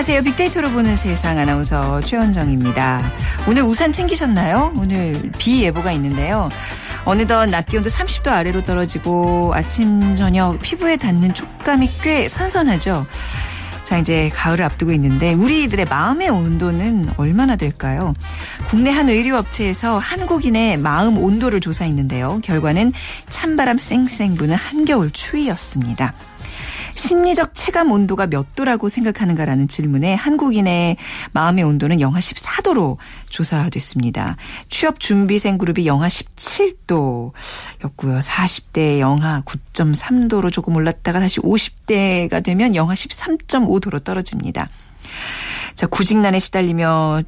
안녕하세요. 빅데이터로 보는 세상 아나운서 최원정입니다. 오늘 우산 챙기셨나요? 오늘 비 예보가 있는데요. 어느덧 낮 기온도 30도 아래로 떨어지고 아침 저녁 피부에 닿는 촉감이 꽤 선선하죠. 자, 이제 가을을 앞두고 있는데 우리들의 마음의 온도는 얼마나 될까요? 국내 한 의류업체에서 한국인의 마음 온도를 조사했는데요. 결과는 찬바람 쌩쌩 부는 한겨울 추위였습니다. 심리적 체감 온도가 몇 도라고 생각하는가라는 질문에 한국인의 마음의 온도는 영하 14도로 조사됐습니다. 취업 준비생 그룹이 영하 17도였고요. 40대 영하 9.3도로 조금 올랐다가 다시 50대가 되면 영하 13.5도로 떨어집니다. 자, 구직난에 시달리며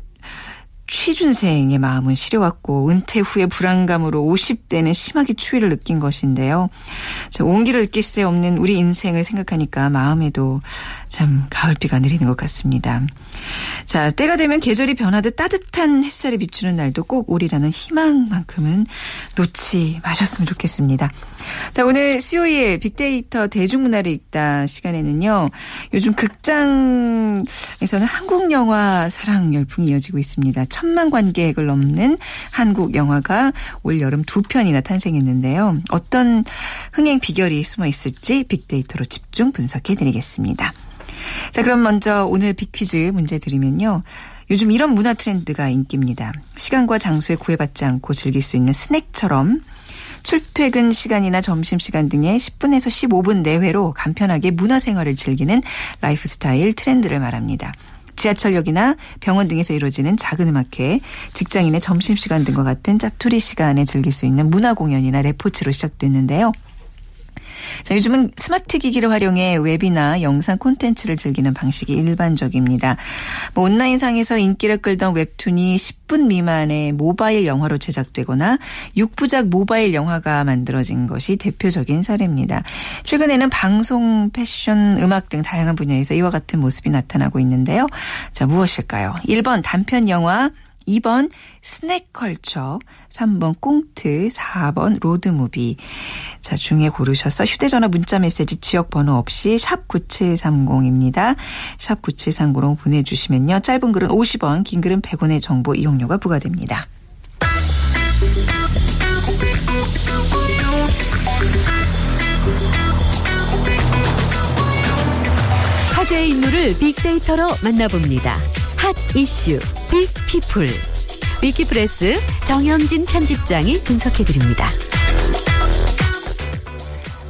취준생의 마음은 시려왔고 은퇴 후에 불안감으로 50대는 심하게 추위를 느낀 것인데요. 자, 온기를 느낄 새 없는 우리 인생을 생각하니까 마음에도 참 가을비가 내리는 것 같습니다. 자, 때가 되면 계절이 변하듯 따뜻한 햇살이 비추는 날도 꼭 오리라는 희망만큼은 놓지 마셨으면 좋겠습니다. 자, 오늘 수요일 빅데이터 대중문화를 읽다 시간에는요. 요즘 극장에서는 한국 영화 사랑 열풍이 이어지고 있습니다. 천만 관객을 넘는 한국 영화가 올 여름 두 편이나 탄생했는데요. 어떤 흥행 비결이 숨어 있을지 빅데이터로 집중 분석해 드리겠습니다. 자, 그럼 먼저 오늘 빅퀴즈 문제 드리면요. 요즘 이런 문화 트렌드가 인기입니다. 시간과 장소에 구애받지 않고 즐길 수 있는 스낵처럼 출퇴근 시간이나 점심시간 등의 10분에서 15분 내외로 간편하게 문화생활을 즐기는 라이프 스타일 트렌드를 말합니다. 지하철역이나 병원 등에서 이루어지는 작은 음악회, 직장인의 점심시간 등과 같은 짜투리 시간에 즐길 수 있는 문화공연이나 레포츠로 시작됐는데요. 자, 요즘은 스마트 기기를 활용해 웹이나 영상 콘텐츠를 즐기는 방식이 일반적입니다. 뭐 온라인상에서 인기를 끌던 웹툰이 10분 미만의 모바일 영화로 제작되거나 6부작 모바일 영화가 만들어진 것이 대표적인 사례입니다. 최근에는 방송, 패션, 음악 등 다양한 분야에서 이와 같은 모습이 나타나고 있는데요. 자, 무엇일까요? 1번 단편 영화, 2번 스낵컬처, 3번 꽁트, 4번 로드무비. 자, 중에 고르셔서 휴대전화 문자메시지 지역번호 없이 샵 9730입니다. 샵 9730으로 보내주시면요. 짧은 글은 50원, 긴 글은 100원의 정보 이용료가 부과됩니다. 화제의 인물을 빅데이터로 만나봅니다. 핫 이슈 빅피플 위키프레스 정영진 편집장이 분석해드립니다.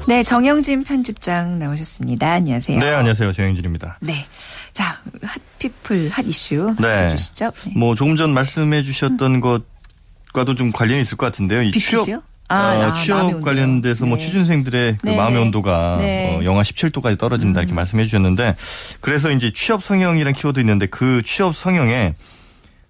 네, 정영진 편집장 나오셨습니다. 안녕하세요. 네, 안녕하세요. 정영진입니다. 네. 자, hot people, 핫 이슈 네. 주시죠. 네. 뭐 조금 전 말씀해 주셨던 음. 것과도 좀 관련이 있을 것 같은데요. 이 취업 아, 어, 아, 취업 관련돼서 뭐 네. 뭐 취준생들의 그 네, 마음의 네. 온도가 네. 어, 영하 17도까지 떨어진다 음. 이렇게 말씀해 주셨는데 그래서 이제 취업 성형이라는 키워드 있는데 그 취업 성형에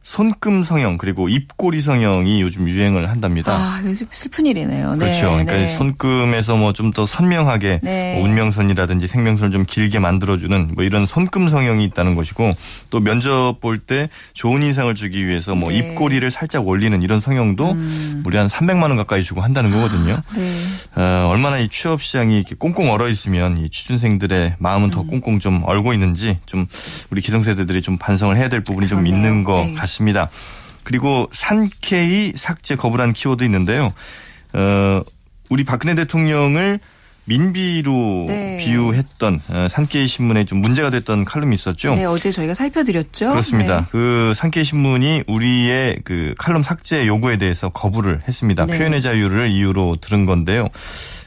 손금 성형 그리고 입꼬리 성형이 요즘 유행을 한답니다. 아, 요즘 슬픈 일이네요. 네, 그렇죠. 그러니까 네. 손금에서 뭐 좀 더 선명하게 네. 뭐 운명선이라든지 생명선을 좀 길게 만들어주는 뭐 이런 손금 성형이 있다는 것이고 또 면접 볼 때 좋은 인상을 주기 위해서 뭐 네. 입꼬리를 살짝 올리는 이런 성형도 음. 무려 한 300만 원 가까이 주고 한다는 거거든요. 아, 네. 어, 얼마나 이 취업 시장이 이렇게 꽁꽁 얼어 있으면 이 취준생들의 마음은 더 음. 꽁꽁 좀 얼고 있는지 좀 우리 기성세대들이 좀 반성을 해야 될 부분이 그러네요. 좀 있는 것 네. 같습니다. 같습니다. 그리고 산케이 삭제 거부란 키워드 있는데요. 어, 우리 박근혜 대통령을 민비로 네. 비유했던 어, 산케이 신문에 좀 문제가 됐던 칼럼이 있었죠. 네, 어제 저희가 살펴드렸죠. 그렇습니다. 네. 그 산케이 신문이 우리의 그 칼럼 삭제 요구에 대해서 거부를 했습니다. 네. 표현의 자유를 이유로 들은 건데요.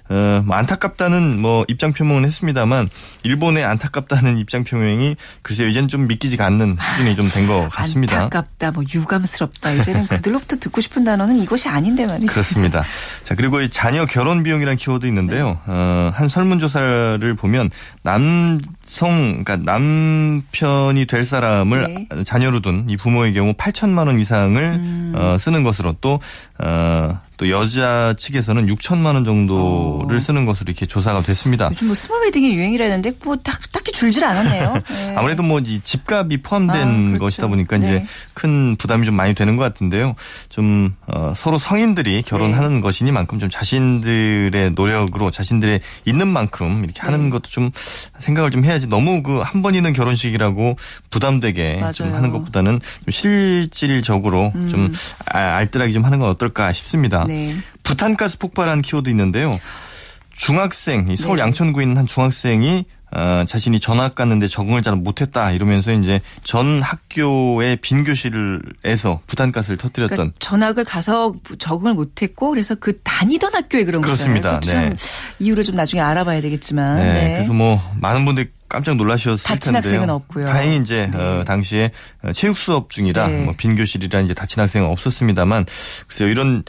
어, 뭐 안타깝다는 뭐 입장 표명은 했습니다만 일본의 안타깝다는 입장 표명이 글쎄요 이제는 좀 믿기지가 않는 수준이 좀 된 것 같습니다. 안타깝다, 뭐 유감스럽다 이제는 그들로부터 듣고 싶은 단어는 이것이 아닌데 말이죠. 그렇습니다. 자 그리고 이 자녀 결혼 비용이라는 키워드 있는데요. 네. 어, 한 설문조사를 보면 남성 그러니까 남편이 될 사람을 네. 자녀로 둔 이 부모의 경우 8천만 원 이상을 음. 어, 쓰는 것으로 또 어, 또 여자 측에서는 6천만 원 정도를 어. 쓰는 것으로 이렇게 조사가 됐습니다. 요즘 뭐 small wedding이 유행이라는데 뭐 딱, 딱히 줄질 않았네요. 네. 아무래도 뭐 이 집값이 포함된 아, 그렇죠. 것이다 보니까 네. 이제 큰 부담이 좀 많이 되는 것 같은데요. 좀 어, 서로 성인들이 결혼하는 네. 것이니만큼 좀 자신들의 노력으로 자신들의 있는 만큼 이렇게 하는 네. 것도 좀 생각을 좀 해야지 너무 그 한 번 있는 결혼식이라고 부담되게 맞아요. 좀 하는 것보다는 좀 실질적으로 음. 좀 아, 알뜰하게 좀 하는 건 어떨까 싶습니다. 네. 부탄가스 폭발한 키워드 있는데요. 중학생, 서울 네. 양천구에 있는 한 중학생이 어, 자신이 전학 갔는데 적응을 잘 못했다 이러면서 이제 전 학교의 빈 교실에서 부탄가스를 터뜨렸던 그러니까 전학을 가서 적응을 못했고 그래서 그 다니던 학교에 그런 그렇습니다. 거잖아요. 네. 이유를 좀 나중에 알아봐야 되겠지만. 네. 네. 그래서 뭐 많은 분들이 깜짝 놀라셨을 다친 텐데요. 학생은 없고요. 다행히 이제 네. 어, 당시에 체육 수업 중이라 네. 뭐 빈 교실이라 이제 다친 학생은 없었습니다만 글쎄요 이런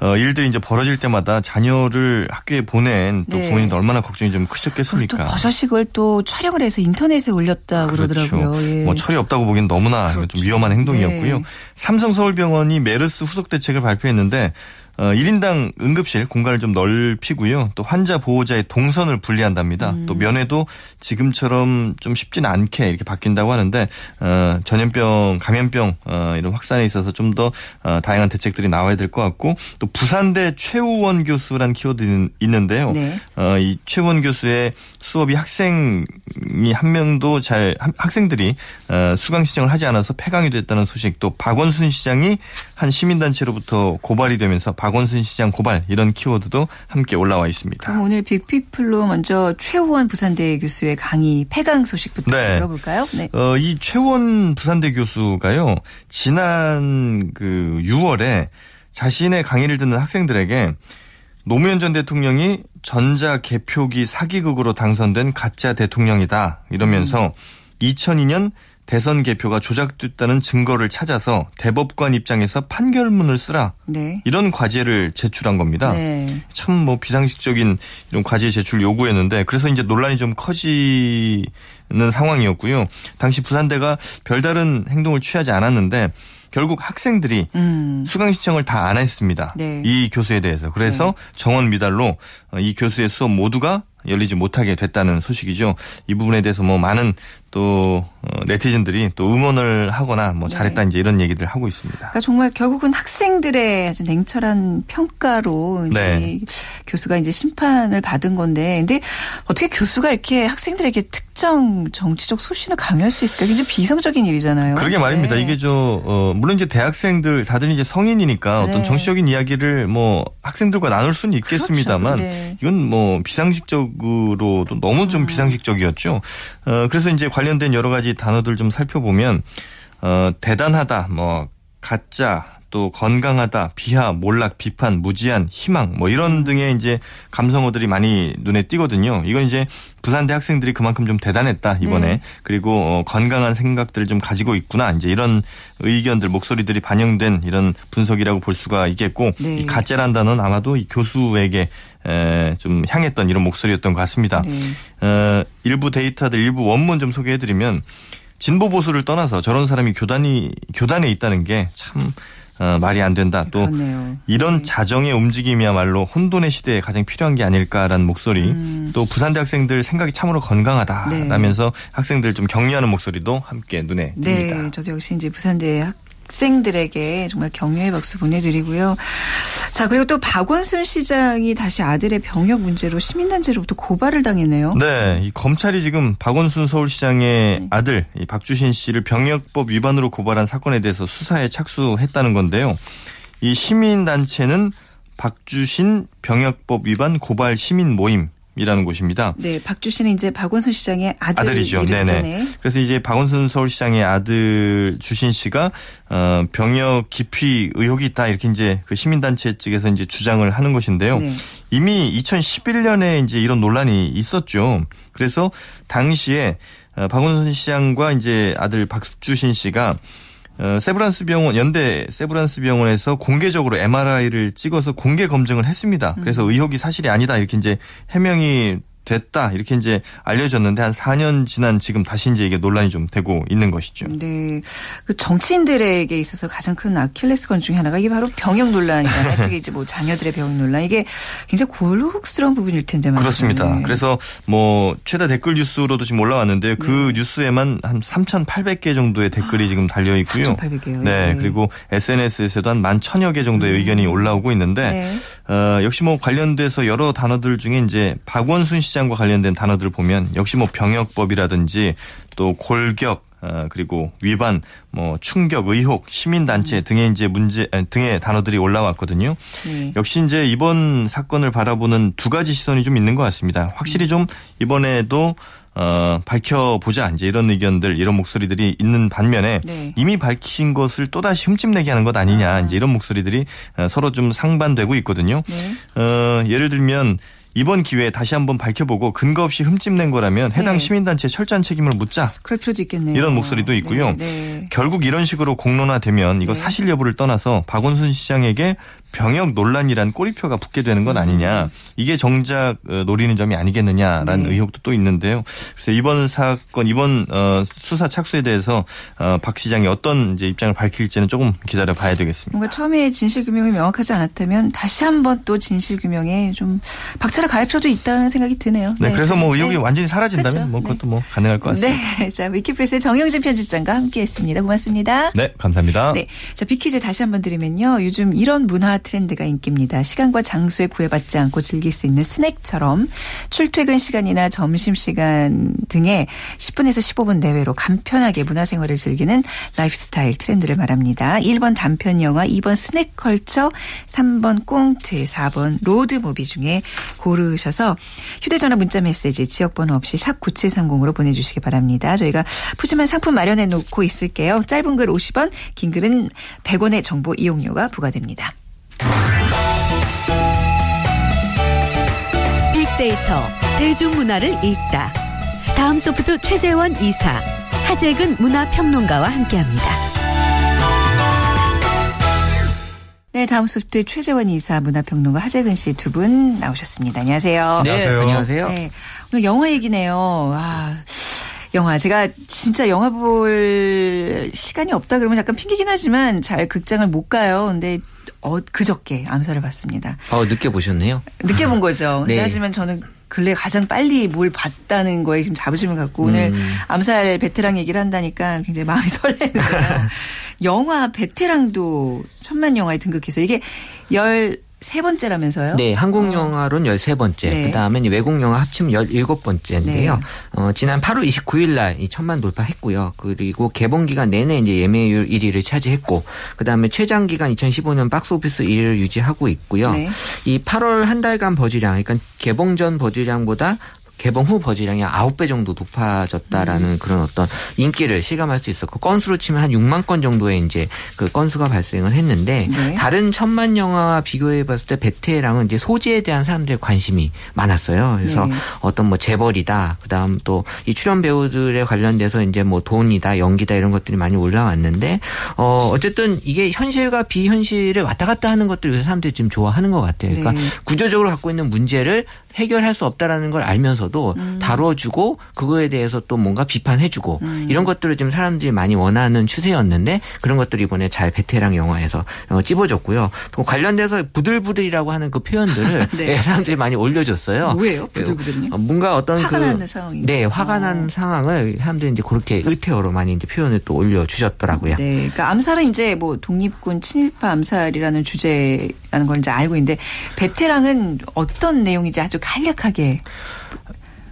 어, 일들이 이제 벌어질 때마다 자녀를 학교에 보낸 또 네. 부모님도 얼마나 걱정이 좀 크셨겠습니까? 또 버섯식을 또 촬영을 해서 인터넷에 올렸다 그렇죠. 그러더라고요. 예. 뭐 철이 없다고 보기엔 너무나 그렇죠. 좀 위험한 행동이었고요. 네. 삼성 서울병원이 메르스 후속 대책을 발표했는데 어, 1인당 응급실 공간을 좀 넓히고요. 또 환자 보호자의 동선을 분리한답니다. 음. 또 면회도 지금처럼 좀 쉽지는 않게 이렇게 바뀐다고 하는데 어, 전염병, 감염병 어, 이런 확산에 있어서 좀더 어, 다양한 대책들이 나와야 될 것 같고 또 부산대 최우원 교수란 키워드 있는데요. 네. 어, 이 최우원 교수의 수업이 학생이 한 명도 잘 학생들이 어, 수강 신청을 하지 않아서 폐강이 됐다는 소식 또 박원순 시장이 한 시민단체로부터 고발이 되면서 박 원순 시장 고발 이런 키워드도 함께 올라와 있습니다. 오늘 빅피플로 먼저 최우원 부산대 교수의 강의 폐강 소식부터 네. 들어볼까요? 네. 어, 이 최우원 부산대 교수가요. 지난 그 6월에 자신의 강의를 듣는 학생들에게 노무현 전 대통령이 전자 개표기 사기극으로 당선된 가짜 대통령이다 이러면서 음. 2002년 대선 개표가 조작됐다는 증거를 찾아서 대법관 입장에서 판결문을 쓰라. 네. 이런 과제를 제출한 겁니다. 네. 참뭐 비상식적인 이런 과제 제출 요구였는데 그래서 이제 논란이 좀 커지는 상황이었고요. 당시 부산대가 별다른 행동을 취하지 않았는데 결국 학생들이 음. 수강 신청을 다 안 했습니다. 네. 이 교수에 대해서. 그래서 네. 정원 미달로 이 교수의 수업 모두가 열리지 못하게 됐다는 소식이죠. 이 부분에 대해서 뭐 많은 또 어, 네티즌들이 또 응원을 하거나 뭐 네. 잘했다 네. 이제 이런 얘기들 하고 있습니다. 그러니까 정말 결국은 학생들의 아주 냉철한 평가로 이제 네. 교수가 이제 심판을 받은 건데, 근데 어떻게 교수가 이렇게 학생들에게 특정 정치적 소신을 강요할 수 있을까? 굉장히 비성적인 일이잖아요. 그러게 말입니다. 네. 이게 저 어, 물론 이제 대학생들 다들 이제 성인이니까 어떤 네. 정치적인 이야기를 뭐 학생들과 나눌 수는 그렇죠. 있겠습니다만 그렇죠. 이건 뭐 비상식적으로도 너무 좀 음. 비상식적이었죠. 어, 그래서 이제 관 련된 여러 가지 단어들 좀 살펴보면 어, 대단하다, 뭐 가짜, 또 건강하다, 비하, 몰락, 비판, 무지한, 희망 뭐 이런 음. 등의 이제 감성어들이 많이 눈에 띄거든요. 이건 이제 부산대 학생들이 그만큼 좀 대단했다 이번에 네. 그리고 어, 건강한 생각들을 좀 가지고 있구나 이제 이런 의견들 목소리들이 반영된 이런 분석이라고 볼 수가 있겠고 네. 이 가짜란 단어는 아마도 이 교수에게 에, 좀 향했던 이런 목소리였던 것 같습니다. 네. 어, 일부 데이터들 일부 원문 좀 소개해드리면 진보 보수를 떠나서 저런 사람이 교단이 교단에 있다는 게 참 어, 말이 안 된다. 또 그렇네요. 이런 네. 자정의 움직임이야말로 혼돈의 시대에 가장 필요한 게 아닐까라는 목소리. 음. 또 부산대 학생들 생각이 참으로 건강하다라면서 네. 학생들 좀 격려하는 목소리도 함께 눈에 네, 띕니다. 네, 저도 역시 이제 부산대 학 학생들에게 정말 격려의 박수 보내드리고요. 자, 그리고 또 박원순 시장이 다시 아들의 병역 문제로 시민단체로부터 고발을 당했네요. 네, 이 검찰이 지금 박원순 서울시장의 네. 아들 이 박주신 씨를 병역법 위반으로 고발한 사건에 대해서 수사에 착수했다는 건데요. 이 시민단체는 박주신 병역법 위반 고발 시민 모임 이라는 곳입니다. 네, 박주 씨는 이제 박원순 시장의 아들 아들이죠. 네네. 네. 그래서 이제 박원순 서울시장의 아들 주신 씨가 어 병역 기피 의혹이 있다 이렇게 이제 그 시민단체 측에서 이제 주장을 하는 것인데요. 네. 이미 2011년에 이제 이런 논란이 있었죠. 그래서 당시에 어, 박원순 시장과 이제 아들 박주신 씨가 어, 세브란스 병원 연대 세브란스 병원에서 공개적으로 MRI를 찍어서 공개 검증을 했습니다. 그래서 음. 의혹이 사실이 아니다 이렇게 이제 해명이 됐다 이렇게 이제 알려졌는데 한 4년 지난 지금 다시 이제 이게 논란이 좀 되고 있는 것이죠. 네, 그 정치인들에게 있어서 가장 큰 아킬레스건 중에 하나가 이게 바로 병역 논란이잖아요. 특히 이제 뭐 자녀들의 병역 논란 이게 굉장히 곤혹스러운 부분일 텐데 말이죠. 그렇습니다. 네. 그래서 뭐 최다 댓글 뉴스로도 지금 올라왔는데 그 네. 뉴스에만 한 3,800개 정도의 댓글이 지금 달려 있고요. 3,800개요. 네, 네, 그리고 SNS에서도 한만 천여 개 정도의 음. 의견이 올라오고 있는데 네. 어, 역시 뭐 관련돼서 여러 단어들 중에 이제 박원순 시장과 관련된 단어들을 보면 역시 뭐 병역법이라든지 또 골격 어, 그리고 위반, 뭐 충격, 의혹, 시민단체 음. 등의 이제 문제 등의 단어들이 올라왔거든요. 네. 역시 이제 이번 사건을 바라보는 두 가지 시선이 좀 있는 것 같습니다. 확실히 음. 좀 이번에도 어, 밝혀보자 이제 이런 의견들 이런 목소리들이 있는 반면에 네. 이미 밝힌 것을 또다시 흠집내게 하는 것 아니냐 아. 이제 이런 목소리들이 어, 서로 좀 상반되고 있거든요. 네. 어, 예를 들면 이번 기회에 다시 한번 밝혀보고 근거 없이 흠집낸 거라면 해당 네. 시민단체에 철저한 책임을 묻자. 그럴 필요도 있겠네요. 이런 목소리도 있고요. 네, 네. 결국 이런 식으로 공론화되면 이거 네. 사실 여부를 떠나서 박원순 시장에게 병역 논란이란 꼬리표가 붙게 되는 건 아니냐. 이게 정작 어, 노리는 점이 아니겠느냐라는 네. 의혹도 또 있는데요. 그래서 이번 사건 이번 어, 수사 착수에 대해서 어, 박 시장이 어떤 이제 입장을 밝힐지는 조금 기다려 봐야 되겠습니다. 뭔가 처음에 진실 규명이 명확하지 않았다면 다시 한번 또 진실 규명에 좀 박차를 가할 필요도 있다는 생각이 드네요. 네, 네 그래서 뭐 의혹이 네. 완전히 사라진다면 그렇죠. 뭐 그것도 네. 뭐 가능할 것 같습니다. 네, 자 위키프레스의 정영진 편집장과 함께했습니다. 고맙습니다. 네, 감사합니다. 네, 자 빅 퀴즈 다시 한번 드리면요. 요즘 이런 문화 트렌드가 인기입니다. 시간과 장소에 구애받지 않고 즐길 수 있는 스낵처럼 출퇴근 시간이나 점심시간 등에 10분에서 15분 내외로 간편하게 문화생활을 즐기는 라이프스타일 트렌드를 말합니다. 1번 단편 영화, 2번 snack culture, 3번 꽁트, 4번 로드무비 중에 고르셔서 휴대전화 문자 메시지 지역번호 없이 샵 9730으로 보내주시기 바랍니다. 저희가 푸짐한 상품 마련해 놓고 있을게요. 짧은 글 50원, 긴 글은 100원의 정보 이용료가 부과됩니다. 빅데이터 대중문화를 읽다. 다음 소프트 최재원 이사, 하재근 문화평론가와 함께합니다. 네, 다음 소프트 최재원 이사 문화평론가 하재근 씨 두 분 나오셨습니다. 안녕하세요. 네, 안녕하세요. 안녕하세요. 네, 오늘 영화 얘기네요. 아. 영화 제가 진짜 영화 볼 시간이 없다 그러면 약간 핑계긴 하지만 잘 극장을 못 가요. 근데 어, 그저께 암살을 봤습니다. 어, 늦게 보셨네요? 늦게 본 거죠. 네. 하지만 저는 근래 가장 빨리 뭘 봤다는 거에 지금 자부심을 갖고 오늘 음. 암살 베테랑 얘기를 한다니까 굉장히 마음이 설레는데요. 영화 베테랑도 천만 영화에 등극해서 이게 열 세 번째라면서요? 네, 한국 어. 영화로는 열세 번째. 네. 그 다음에 외국 영화 합치면 열일곱 번째인데요. 네. 어, 지난 8월 29일 날 이 천만 돌파했고요. 그리고 개봉 기간 내내 이제 예매율 1위를 차지했고 그 다음에 최장 기간 2015년 박스 오피스 1위를 유지하고 있고요. 네. 이 8월 한 달간 버즈량 그러니까 개봉 전 버즈량보다 개봉 후 버즈량이 9배 정도 높아졌다라는 음. 그런 어떤 인기를 실감할 수 있었고 건수로 치면 한 6만 건 정도의 이제 그 건수가 발생을 했는데 네. 다른 천만 영화와 비교해 봤을 때 베테랑은 이제 소재에 대한 사람들의 관심이 많았어요. 그래서 네. 어떤 뭐 재벌이다. 그다음 또 이 출연 배우들에 관련돼서 이제 뭐 돈이다, 연기다 이런 것들이 많이 올라왔는데 어 어쨌든 이게 현실과 비현실을 왔다 갔다 하는 것들 을 사람들이 지금 좋아하는 것 같아요. 그러니까 네. 구조적으로 갖고 있는 문제를 해결할 수 없다라는 걸 알면서도 음. 다뤄주고 그거에 대해서 또 뭔가 비판해주고 음. 이런 것들을 좀 사람들이 많이 원하는 추세였는데 그런 것들이 이번에 잘 베테랑 영화에서 어, 찝어졌고요. 또 관련돼서 부들부들이라고 하는 그 표현들을 네. 예, 사람들이 많이 올려줬어요. 뭐예요? 부들부들요? 어, 뭔가 어떤 화가 그 나는 상황이 네 화가 어. 난 상황을 사람들이 이제 그렇게 의태어로 많이 이제 표현을 또 올려주셨더라고요. 네, 그러니까 암살은 이제 뭐 독립군 친일파 암살이라는 주제라는 걸 이제 알고 있는데 베테랑은 어떤 내용이지 아주 간략하게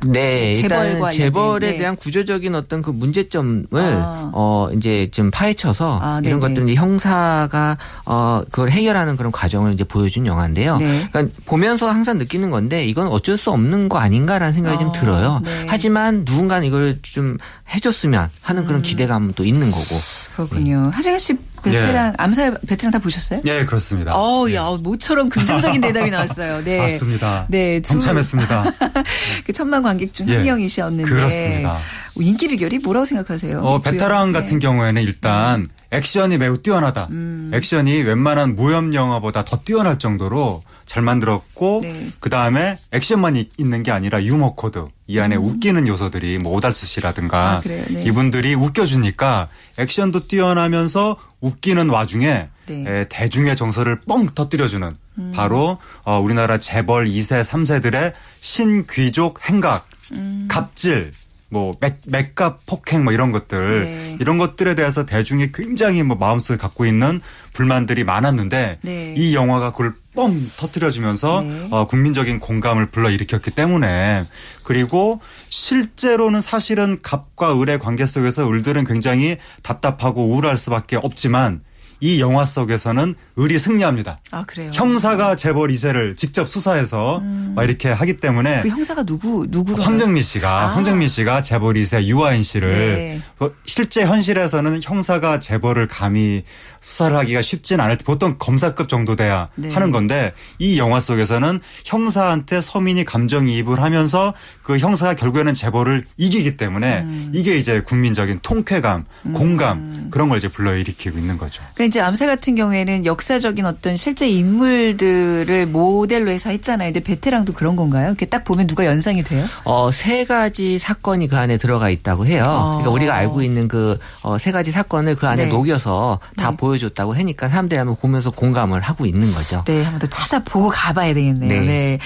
네, 일단 재벌에 네. 대한 구조적인 어떤 그 문제점을 아. 어 이제 좀 파헤쳐서 아, 이런 것들은 이제 형사가 어 그걸 해결하는 그런 과정을 이제 보여준 영화인데요. 네. 그러니까 보면서 항상 느끼는 건데 이건 어쩔 수 없는 거 아닌가라는 생각이 아, 좀 들어요. 네. 하지만 누군가는 이걸 좀 해줬으면 하는 그런 음. 기대감도 있는 거고. 그렇군요. 네. 하정현 씨 베테랑 네. 암살 베테랑 다 보셨어요? 네 그렇습니다. 어, 네. 야 모처럼 긍정적인 대답이 나왔어요. 네, 맞습니다. 네, 두, 동참했습니다. 그 천만 관객 중 한 명이셨는데 그렇습니다. 인기 비결이 뭐라고 생각하세요? 어, 베테랑 네. 같은 경우에는 일단 액션이 매우 뛰어나다. 음. 액션이 웬만한 무협 영화보다 더 뛰어날 정도로 잘 만들었고 네. 그 다음에 액션만 있는 게 아니라 유머 코드 이 안에 음. 웃기는 요소들이 뭐 오달수 씨라든가 아, 네. 이분들이 웃겨주니까 액션도 뛰어나면서 웃기는 와중에 네. 에, 대중의 정서를 뻥 터뜨려주는 음. 바로 어, 우리나라 재벌 2세 3세들의 신귀족 행각 음. 갑질 뭐 맥, 맥값 폭행 뭐 이런 것들 네. 이런 것들에 대해서 대중이 굉장히 뭐 마음속에 갖고 있는 불만들이 많았는데 네. 이 영화가 그걸 뻥 터트려주면서 네. 어, 국민적인 공감을 불러일으켰기 때문에 그리고 실제로는 사실은 갑과 을의 관계 속에서 을들은 굉장히 답답하고 우울할 수밖에 없지만 이 영화 속에서는 을이 승리합니다. 아 그래요. 형사가 재벌 2세를 직접 수사해서 음. 막 이렇게 하기 때문에 그 형사가 누구 누구로? 황정민 씨가 아. 황정민 씨가 재벌 2세 유아인 씨를 네. 뭐 실제 현실에서는 형사가 재벌을 감히 수사를 하기가 쉽진 않을 때 보통 검사급 정도 돼야 네. 하는 건데 이 영화 속에서는 형사한테 서민이 감정이입을 하면서 그 형사가 결국에는 재벌을 이기기 때문에 음. 이게 이제 국민적인 통쾌감, 음. 공감 그런 걸 이제 불러일으키고 있는 거죠. 그러니까 이제 암살 같은 경우에는 역사적인 어떤 실제 인물들을 모델로 해서 했잖아요. 근데 베테랑도 그런 건가요? 이렇게 딱 보면 누가 연상이 돼요? 어, 세 가지 사건이 그 안에 들어가 있다고 해요. 어. 그러니까 우리가 알고 있는 그세 어, 가지 사건을 그 안에 네. 녹여서 다 네. 보여줬다고 하니까 사람들이 한번 보면서 공감을 하고 있는 거죠. 네, 한번 더 찾아보고 가봐야 되겠네요. 네. 네.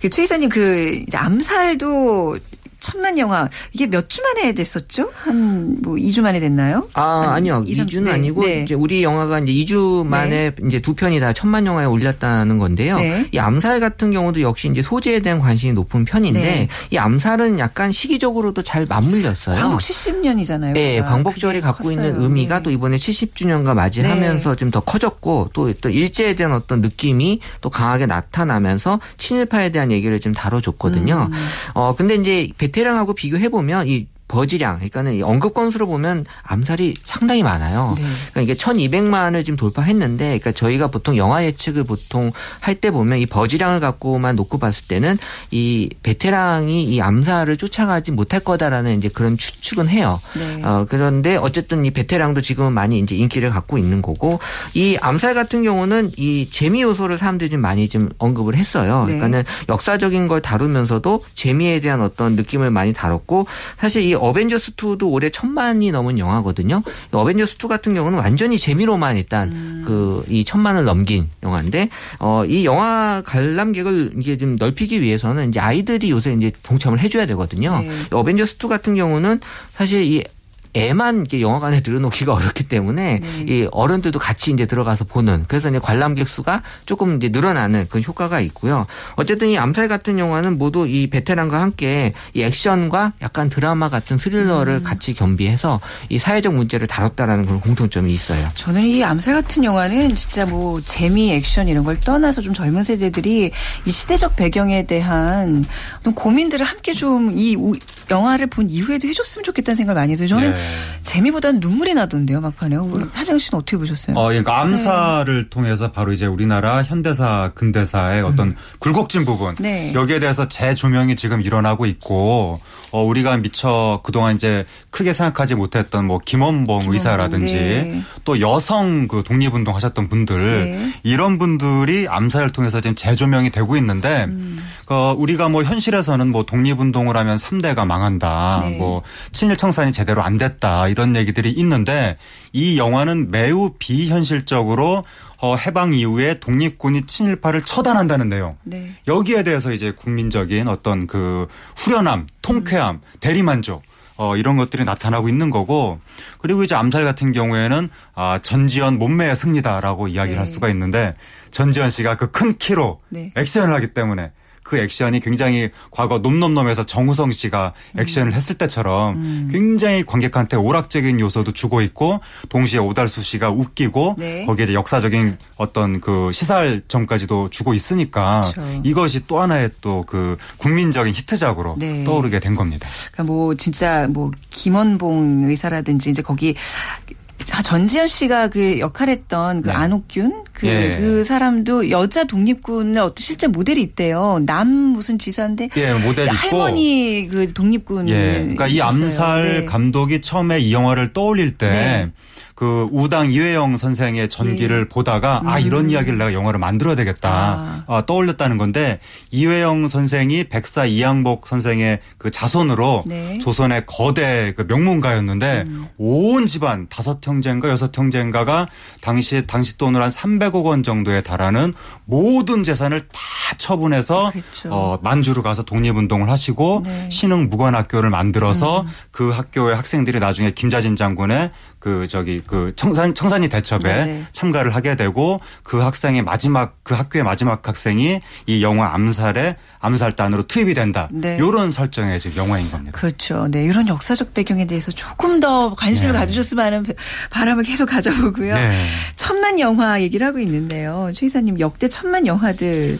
그 최 이사님 그 암살도 천만 영화 이게 몇 주 만에 됐었죠? 한 뭐 2주 만에 됐나요? 아, 아니요. 2, 2주는 네. 아니고 네. 이제 우리 영화가 이제 2주 만에 네. 이제 두 편이 다 천만 영화에 올렸다는 건데요. 네. 이 암살 같은 경우도 역시 이제 소재에 대한 관심이 높은 편인데 네. 이 암살은 약간 시기적으로도 잘 맞물렸어요. 광복 70년이잖아요. 네, 광복절이 갖고 컸어요. 있는 의미가 네. 또 이번에 70주년과 맞이하면서 좀 더 커졌고 또 또 일제에 대한 어떤 느낌이 또 강하게 나타나면서 친일파에 대한 얘기를 좀 다뤄줬거든요. 음. 어 근데 이제 베테랑하고 비교해 보면 이 버지량, 그러니까는 언급 건수로 보면 암살이 상당히 많아요. 네. 그러니까 이게 1,200만을 지금 돌파했는데, 그러니까 저희가 보통 영화 예측을 보통 할 때 보면 이 버지량을 갖고만 놓고 봤을 때는 이 베테랑이 이 암살을 쫓아가지 못할 거다라는 이제 그런 추측은 해요. 네. 어, 그런데 어쨌든 이 베테랑도 지금은 많이 이제 인기를 갖고 있는 거고, 이 암살 같은 경우는 이 재미 요소를 사람들이 좀 많이 좀 언급을 했어요. 네. 그러니까는 역사적인 걸 다루면서도 재미에 대한 어떤 느낌을 많이 다뤘고, 사실 이 어벤져스 2도 올해 천만이 넘은 영화거든요. 어벤져스 2 같은 경우는 완전히 재미로만 일단 음. 그이 천만을 넘긴 영화인데 어 이 영화 관람객을 이게 좀 넓히기 위해서는 이제 아이들이 요새 이제 동참을 해줘야 되거든요. 네. 어벤져스 2 같은 경우는 사실 이 애만 이게 영화관에 들여놓기가 어렵기 때문에 네. 이 어른들도 같이 이제 들어가서 보는 그래서 이제 관람객 수가 조금 이제 늘어나는 그런 효과가 있고요. 어쨌든 이 암살 같은 영화는 모두 이 베테랑과 함께 이 액션과 약간 드라마 같은 스릴러를 음. 같이 겸비해서 이 사회적 문제를 다뤘다라는 그런 공통점이 있어요. 저는 이 암살 같은 영화는 진짜 뭐 재미, 액션 이런 걸 떠나서 좀 젊은 세대들이 이 시대적 배경에 대한 어떤 고민들을 함께 좀 이 영화를 본 이후에도 해줬으면 좋겠다는 생각을 많이 해서 저는 네. 재미보다는 눈물이 나던데요, 막판에. 하정 씨는 어떻게 보셨어요? 어, 그러니까 암사를 네. 통해서 바로 이제 우리나라 현대사, 근대사의 어떤 음. 굴곡진 부분 네. 여기에 대해서 재조명이 지금 일어나고 있고 어, 우리가 미처 그동안 이제 크게 생각하지 못했던 뭐 김원봉, 김원봉 의사라든지 네. 또 여성 그 독립운동 하셨던 분들 네. 이런 분들이 암사를 통해서 지금 재조명이 되고 있는데 음. 어, 우리가 뭐 현실에서는 뭐 독립운동을 하면 3대가 망한다. 네. 뭐 친일 청산이 제대로 안 됐다. 이런 얘기들이 있는데 이 영화는 매우 비현실적으로 어, 해방 이후에 독립군이 친일파를 처단한다는 내용. 네. 여기에 대해서 이제 국민적인 어떤 그 후련함, 통쾌함, 음. 대리만족 어, 이런 것들이 나타나고 있는 거고 그리고 이제 암살 같은 경우에는 아, 전지현 몸매의 승리다라고 이야기를 네. 할 수가 있는데 전지현 씨가 그 큰 키로 네. 액션을 하기 때문에 그 액션이 굉장히 과거 놈놈놈에서 정우성 씨가 액션을 했을 때처럼 음. 굉장히 관객한테 오락적인 요소도 주고 있고 동시에 오달수 씨가 웃기고 네. 거기에 이제 역사적인 어떤 그 시사점까지도 주고 있으니까 그렇죠. 이것이 또 하나의 또 그 국민적인 히트작으로 네. 떠오르게 된 겁니다. 그러니까 뭐 진짜 뭐 김원봉 의사라든지 이제 거기 전지현 씨가 그 역할했던 그 네. 안옥균 그, 예. 그 사람도 여자 독립군의 어떤 실제 모델이 있대요. 남 무슨 지사인데. 예, 모델 할머니 그 독립군. 예. 그러니까 이 암살 네. 감독이 처음에 이 영화를 떠올릴 때. 네. 그 우당 이회영 선생의 전기를 네. 보다가 아, 음. 아 이런 이야기를 내가 영화를 만들어야 되겠다 아. 아, 떠올렸다는 건데 이회영 선생이 백사 이양복 선생의 그 자손으로 네. 조선의 거대 그 명문가였는데 음. 온 집안 다섯 형제인가 여섯 형제인가가 당시 당시 돈으로 한 300억 원 정도에 달하는 모든 재산을 다 처분해서 그렇죠. 어, 만주로 가서 독립운동을 하시고 네. 신흥 무관학교를 만들어서 음. 그 학교의 학생들이 나중에 김자진 장군의 그 저기 그 청산 청산리 대첩에 네네. 참가를 하게 되고 그 학생의 마지막 그 학교의 마지막 학생이 이 영화 암살에 암살단으로 투입이 된다. 네. 이런 설정의 지금 영화인 겁니다. 그렇죠. 네, 이런 역사적 배경에 대해서 조금 더 관심을 네. 가져줬으면 하는 바람을 계속 가져보고요. 네. 천만 영화 얘기를 하고 있는데요. 최 이사님 역대 천만 영화들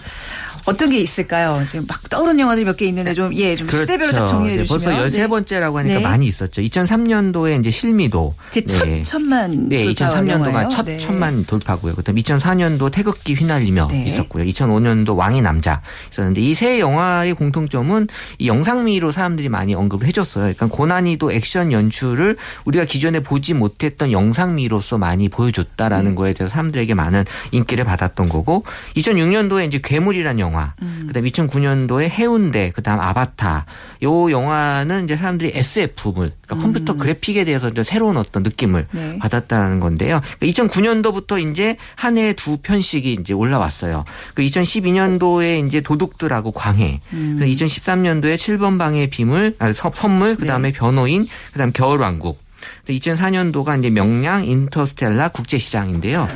어떤 게 있을까요? 지금 막 떠오르는 영화들이 몇 개 있는데 좀, 예, 좀 그렇죠. 시대별로 좀 정리해 주시면. 벌써 13번째라고 하니까 네. 많이 있었죠. 2003년도에 이제 실미도. 그 네. 첫 천만. 네, 2003년도가 첫 네. 천만 돌파고요. 그 다음 2004년도 태극기 휘날리며 네. 있었고요. 2005년도 왕의 남자 있었는데 이 세 영화의 공통점은 이 영상미로 사람들이 많이 언급을 해줬어요. 그러니까 고난이도 액션 연출을 우리가 기존에 보지 못했던 영상미로서 많이 보여줬다라는 네. 거에 대해서 사람들에게 많은 인기를 받았던 거고 2006년도에 이제 괴물이라는 영화 영화. 음. 그다음 2009년도에 해운대, 그다음 아바타. 요 영화는 이제 사람들이 SF물, 그러니까 음. 컴퓨터 그래픽에 대해서 이제 새로운 어떤 느낌을 네. 받았다는 건데요. 그러니까 2009년도부터 이제 한해두 편씩이 이제 올라왔어요. 그 2012년도에 이제 도둑들하고 광해. 음. 2013년도에 7번 방의 비물, 아, 선물, 그다음에 네. 변호인, 그다음 겨울왕국. 2004년도가 이제 명량 인터스텔라 국제시장인데요.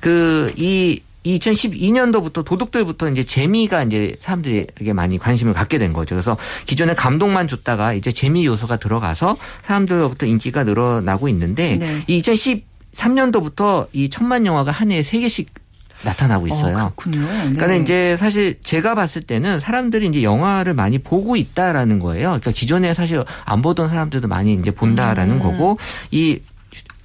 그 이 2012년도부터 도둑들부터 이제 재미가 이제 사람들에게 많이 관심을 갖게 된 거죠. 그래서 기존에 감동만 줬다가 이제 재미 요소가 들어가서 사람들로부터 인기가 늘어나고 있는데 네. 이 2013년도부터 이 천만 영화가 한 해에 세 개씩 나타나고 어, 있어요. 어, 그렇군요. 네. 그러니까 이제 사실 제가 봤을 때는 사람들이 이제 영화를 많이 보고 있다라는 거예요. 그러니까 기존에 사실 안 보던 사람들도 많이 이제 본다라는 음. 거고 이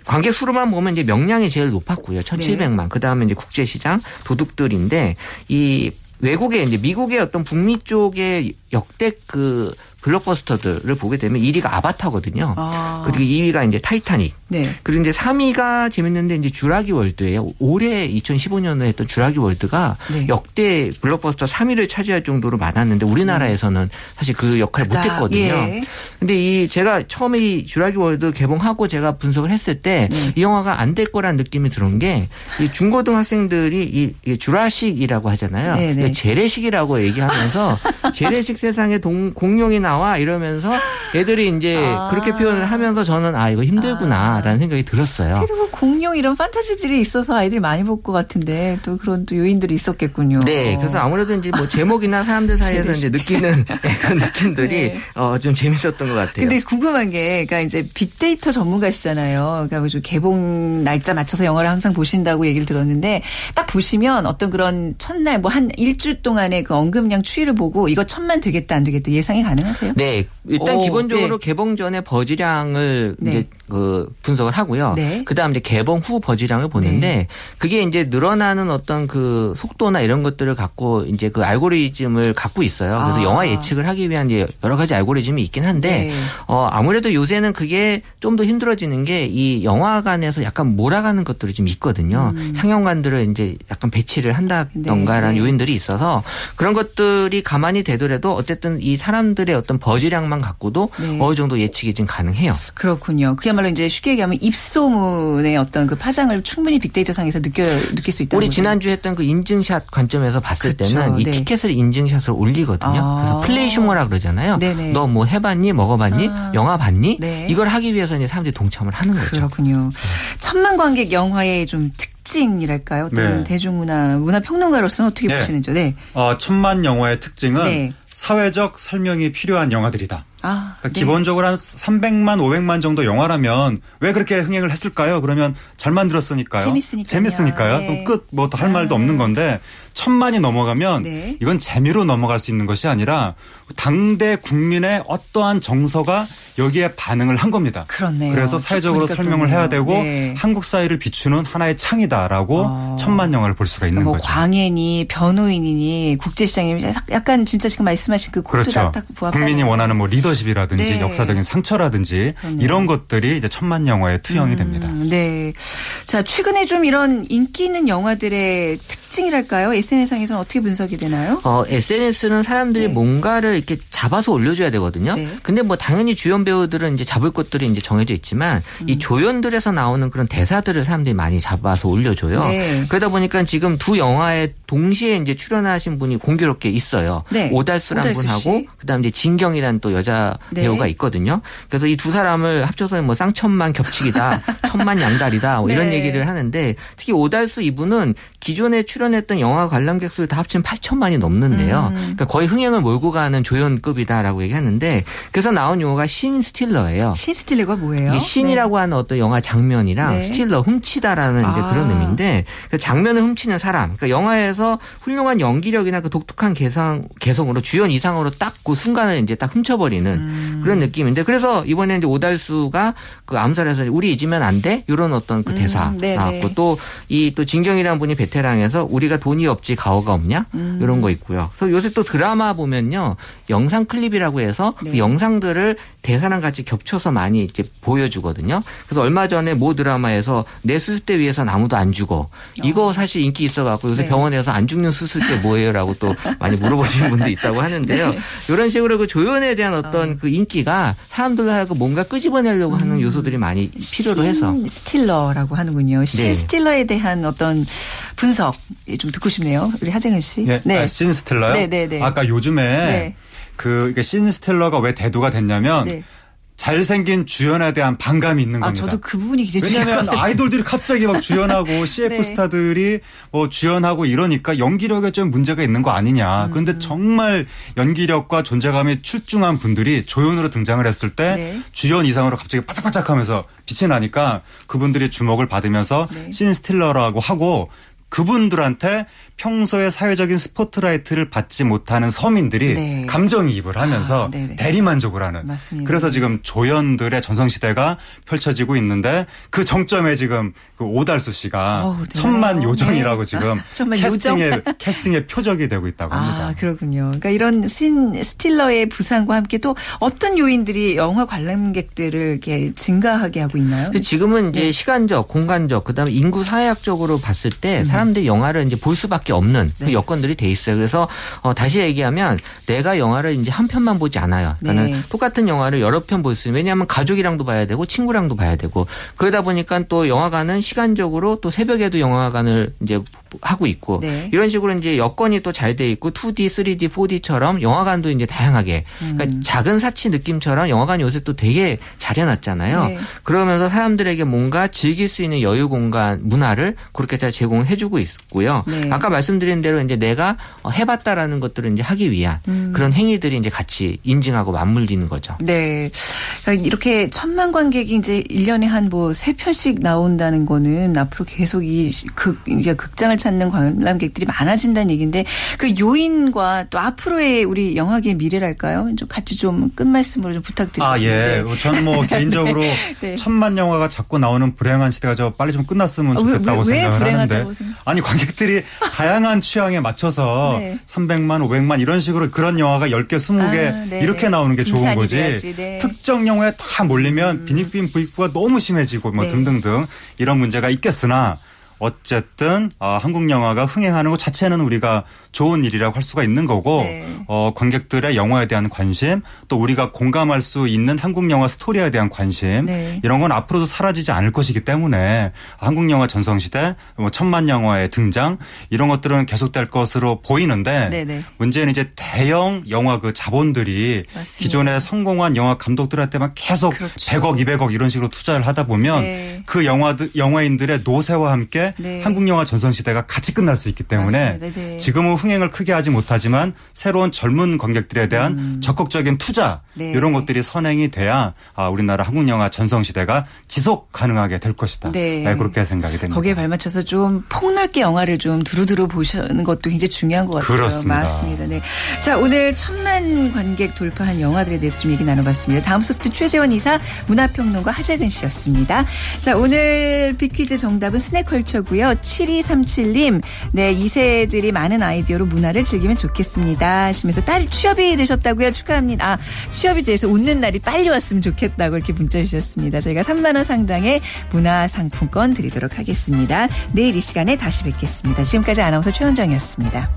관객 수로만 보면 이제 명량이 제일 높았고요. 1,700만. 네. 그다음에 이제 국제 시장 도둑들인데 이 외국의 이제 미국의 어떤 북미 쪽의 역대 그 블록버스터들을 보게 되면 1위가 아바타거든요. 아. 그리고 2위가 이제 타이타닉. 네. 그리고 이제 3위가 재밌는데 이제 주라기 월드예요. 올해 2015년에 했던 주라기 월드가 네. 역대 블록버스터 3위를 차지할 정도로 많았는데 우리나라에서는 사실 그 역할을 못 했거든요. 예. 근데 이 제가 처음에 이 주라기 월드 개봉하고 제가 분석을 했을 때이 네. 영화가 안 될 거란 느낌이 들은 게 이 중고등 학생들이 이 주라식이라고 하잖아요. 네, 네. 재래식이라고 얘기하면서 재래식 세상에 동, 공룡이 나와 이러면서 애들이 이제 아. 그렇게 표현을 하면서 저는 아 이거 힘들구나. 라는 생각이 들었어요. 그래도 뭐 공룡 이런 판타지들이 있어서 아이들이 많이 볼 것 같은데 또 그런 또 요인들이 있었겠군요. 네. 그래서 아무래도 이제 뭐 제목이나 사람들 사이에서 이제 느끼는 그런 느낌들이 네. 어, 좀 재밌었던 것 같아요. 근데 궁금한 게 그러니까 이제 빅데이터 전문가시잖아요. 그러니까 뭐 개봉 날짜 맞춰서 영화를 항상 보신다고 얘기를 들었는데 딱 보시면 어떤 그런 첫날 뭐 한 일주일 동안의 그 언급량 추이를 보고 이거 천만 되겠다 안 되겠다 예상이 가능하세요? 네. 일단 오, 기본적으로 네. 개봉 전에 버즈량을 네. 이제 그 분석을 하고요. 네. 그다음 이제 개봉 후 버즈량을 보는데 네. 그게 이제 늘어나는 어떤 그 속도나 이런 것들을 갖고 이제 그 알고리즘을 갖고 있어요. 그래서 아. 영화 예측을 하기 위한 여러 가지 알고리즘이 있긴 한데 네. 어 아무래도 요새는 그게 좀 더 힘들어지는 게 이 영화관에서 약간 몰아가는 것들이 좀 있거든요. 음. 상영관들을 이제 약간 배치를 한다던가라는 네. 요인들이 있어서 그런 것들이 가만히 되더라도 어쨌든 이 사람들의 어떤 버즈량만 갖고도 네. 어느 정도 예측이 좀 가능해요. 그렇군요. 그야말로 이제 쉽게 얘기하면 입소문의 어떤 그 파장을 충분히 빅데이터 상에서 느껴 느낄 수 있다. 우리 지난주 했던 그 인증샷 관점에서 봤을 그렇죠. 때는 이 네. 티켓을 인증샷을 올리거든요. 아. 그래서 플레이 슈머라 그러잖아요. 너 뭐 해봤니, 먹어봤니, 아. 영화 봤니? 네. 이걸 하기 위해서 이제 사람들이 동참을 하는 거죠. 그렇군요. 천만 관객 영화의 좀 특징이랄까요? 어떤 네. 대중문화 문화 평론가로서는 어떻게 네. 보시는죠? 네. 어, 천만 영화의 특징은 네. 사회적 설명이 필요한 영화들이다. 아, 그러니까 네. 기본적으로 한 300만, 500만 정도 영화라면 왜 그렇게 흥행을 했을까요? 그러면 잘 만들었으니까요. 재밌으니까요. 재밌으니까요. 네. 끝뭐 더 할 말도 없는 건데 천만이 넘어가면 네. 이건 재미로 넘어갈 수 있는 것이 아니라 당대 국민의 어떠한 정서가 여기에 반응을 한 겁니다. 그렇네요. 그래서 사회적으로 설명을. 해야 되고 네. 한국 사회를 비추는 하나의 창이다라고 어. 천만 영화를 볼 수가 있는 뭐 거죠. 광해니 변호인이니 국제시장이 약간 진짜 지금 말씀하신 그 그렇죠. 국민이 원하는 뭐 리더십이라든지 네. 역사적인 상처라든지 그렇네요. 이런 것들이 이제 천만 영화에 투영이 음, 됩니다. 네. 자 최근에 좀 이런 인기 있는 영화들의 특징이랄까요? SNS상에서는 어떻게 분석이 되나요? 어, SNS는 사람들이 네. 뭔가를 이렇게 잡아서 올려줘야 되거든요. 네. 근데 뭐 당연히 주연 배우들은 이제 잡을 것들이 이제 정해져 있지만 음. 이 조연들에서 나오는 그런 대사들을 사람들이 많이 잡아서 올려줘요. 네. 그러다 보니까 지금 두 영화에 동시에 이제 출연하신 분이 공교롭게 있어요. 네. 오달수란 분하고 그다음 이제 진경이라는 또 여자 네. 배우가 있거든요. 그래서 이 두 사람을 합쳐서 뭐 쌍천만 겹치기다, 천만 양다리다 뭐 이런 네. 얘기를 하는데 특히 오달수 이분은 기존에 출연했던 영화 관람객 수를 다 합치면 8천만이 넘는데요. 음. 그러니까 거의 흥행을 몰고 가는 조연급이다라고 얘기하는데 그래서 나온 용어가 신 스틸러예요. 신 스틸러가 뭐예요? 이게 신이라고 네. 하는 어떤 영화 장면이랑 네. 스틸러 훔치다라는 아. 이제 그런 의미인데 그 장면을 훔치는 사람. 그러니까 영화에서 훌륭한 연기력이나 그 독특한 개성 개성으로 주연 이상으로 딱 그 순간을 이제 딱 훔쳐버리는 음. 그런 느낌인데 그래서 이번에 이제 오달수가 그 암살해서 우리 잊으면 안 돼? 이런 어떤 그 대사 음. 나왔고 또 이또 진경이라는 분이 베테랑에서 우리가 돈이 없지 가오가 없냐 음. 이런 거 있고요. 그래서 요새 또 드라마 보면요 영상 클립이라고 해서 그 네. 그 영상들을 대사랑 같이 겹쳐서 많이 이제 보여주거든요. 그래서 얼마 전에 모 드라마에서 내 수술대 위에서 아무도 안 죽어. 이거 어. 사실 인기 있어갖고 요새 네. 병원에서 안 죽는 수술대 뭐예요라고 또 많이 물어보시는 분도 있다고 하는데요. 네. 이런 식으로 그 조연에 대한 어떤 어. 그 인기가 사람들하고 뭔가 끄집어내려고 하는 음. 요소들이 많이 필요로 해서 stealer라고 하는군요. 신 네. stealer에 대한 어떤 분석 좀 듣고 싶네요. 우리 하정현 씨. 예, 네. 아, scene stealer요? 네, 네, 네. 아까 요즘에 네. 그 scene stealer가 왜 대두가 됐냐면 네. 잘생긴 주연에 대한 반감이 있는 아, 겁니다. 저도 그 부분이 굉장히 왜냐하면 아이돌들이 갑자기 막 주연하고 CF 네. 스타들이 뭐 주연하고 이러니까 연기력에 좀 문제가 있는 거 아니냐. 음. 그런데 정말 연기력과 존재감이 출중한 분들이 조연으로 등장을 했을 때 네. 주연 이상으로 갑자기 바짝바짝하면서 빛이 나니까 그분들이 주목을 받으면서 네. 신 스틸러라고 하고 그분들한테 평소에 사회적인 스포트라이트를 받지 못하는 서민들이 네. 감정이입을 하면서 아, 대리만족을 하는. 맞습니다. 그래서 지금 조연들의 전성시대가 펼쳐지고 있는데 그 정점에 지금 그 오달수 씨가 어 천만 요정이라고 네. 지금 캐스팅의, 요정. 캐스팅의 표적이 되고 있다고 합니다. 아, 그렇군요. 그러니까 이런 신 스틸러의 부상과 함께 또 어떤 요인들이 영화 관람객들을 이렇게 증가하게 하고 있나요? 지금은 이제 네. 시간적, 공간적, 그다음에 인구 사회학적으로 봤을 때 음. 사람들이 영화를 이제 볼 수밖에 없는 그 네. 그 여건들이 돼 있어요. 그래서 어, 다시 얘기하면 내가 영화를 이제 한 편만 보지 않아요. 그러니까 네. 똑같은 영화를 여러 편 볼 수 있는 왜냐하면 가족이랑도 봐야 되고 친구랑도 봐야 되고 그러다 보니까 또 영화관은 시간적으로 또 새벽에도 영화관을 이제 하고 있고 네. 이런 식으로 이제 여건이 또 잘 돼 있고 2D, 3D, 4D처럼 영화관도 이제 다양하게 그러니까 음. 작은 사치 느낌처럼 영화관이 요새 또 되게 잘 해놨잖아요. 네. 그러면서 사람들에게 뭔가 즐길 수 있는 여유 공간 문화를 그렇게 잘 제공해주고 있고요. 네. 아까 말씀드린 대로 이제 내가 해봤다라는 것들을 이제 하기 위한 음. 그런 행위들이 이제 같이 인증하고 맞물리는 거죠. 네. 그러니까 이렇게 천만 관객이 이제 1년에 한 뭐 세 편씩 나온다는 거는 앞으로 계속 이 극, 극장을 찾는 관람객들이 많아진다는 얘기인데 그 요인과 또 앞으로의 우리 영화계 미래랄까요? 좀 같이 좀 끝말씀으로 좀 부탁드립니다. 아, 예. 저는 뭐 개인적으로 네. 천만 영화가 자꾸 나오는 불행한 시대가 저 빨리 좀 끝났으면 좋겠다고 어, 왜, 왜, 생각을 하는데. 생각... 아니, 관객들이 다양한 취향에 맞춰서 네. 300만, 500만 이런 식으로 그런 영화가 10개, 20개 아, 네. 이렇게 나오는 게 좋은 거지. 네. 특정 영화에 다 몰리면 음. 빈익빈 부익부가 너무 심해지고 뭐 네. 등등등 이런 문제가 있겠으나 어쨌든 어, 한국 영화가 흥행하는 것 자체는 우리가 좋은 일이라고 할 수가 있는 거고 네. 어, 관객들의 영화에 대한 관심 또 우리가 공감할 수 있는 한국 영화 스토리에 대한 관심 네. 이런 건 앞으로도 사라지지 않을 것이기 때문에 한국 영화 전성시대 뭐 천만 영화의 등장 이런 것들은 계속될 것으로 보이는데 네, 네. 문제는 이제 대형 영화 그 자본들이 맞습니다. 기존에 성공한 영화 감독들한테만 계속 그렇죠. 100억 200억 이런 식으로 투자를 하다 보면 네. 그 영화들 영화인들의 노세와 함께 때 네. 한국 영화 전성 시대가 같이 끝날 수 있기 때문에 네. 지금은 흥행을 크게 하지 못하지만 새로운 젊은 관객들에 대한 음. 적극적인 투자 네. 이런 것들이 선행이 돼야 아, 우리나라 한국 영화 전성 시대가 지속 가능하게 될 것이다. 네. 네. 그렇게 생각이 됩니다. 거기에 발맞춰서 좀 폭넓게 영화를 좀 두루두루 보시는 것도 굉장히 중요한 것 같아요. 그렇습니다. 맞습니다. 네. 자 오늘 천만 관객 돌파한 영화들에 대해서 좀 얘기 나눠봤습니다. 다음 소프트 최재원 이사 문화평론가 하재근 씨였습니다. 자 오늘 비퀴즈 정답은 스낵컬처고요. 7237님 네 2세들이 많은 아이디어 로 문화를 즐기면 좋겠습니다 하시면서 딸 취업이 되셨다고요. 축하합니다. 아, 취업이 돼서 웃는 날이 빨리 왔으면 좋겠다고 이렇게 문자 주셨습니다. 저희가 3만 원 상당의 문화 상품권 드리도록 하겠습니다. 내일 이 시간에 다시 뵙겠습니다. 지금까지 아나운서 최원정이었습니다.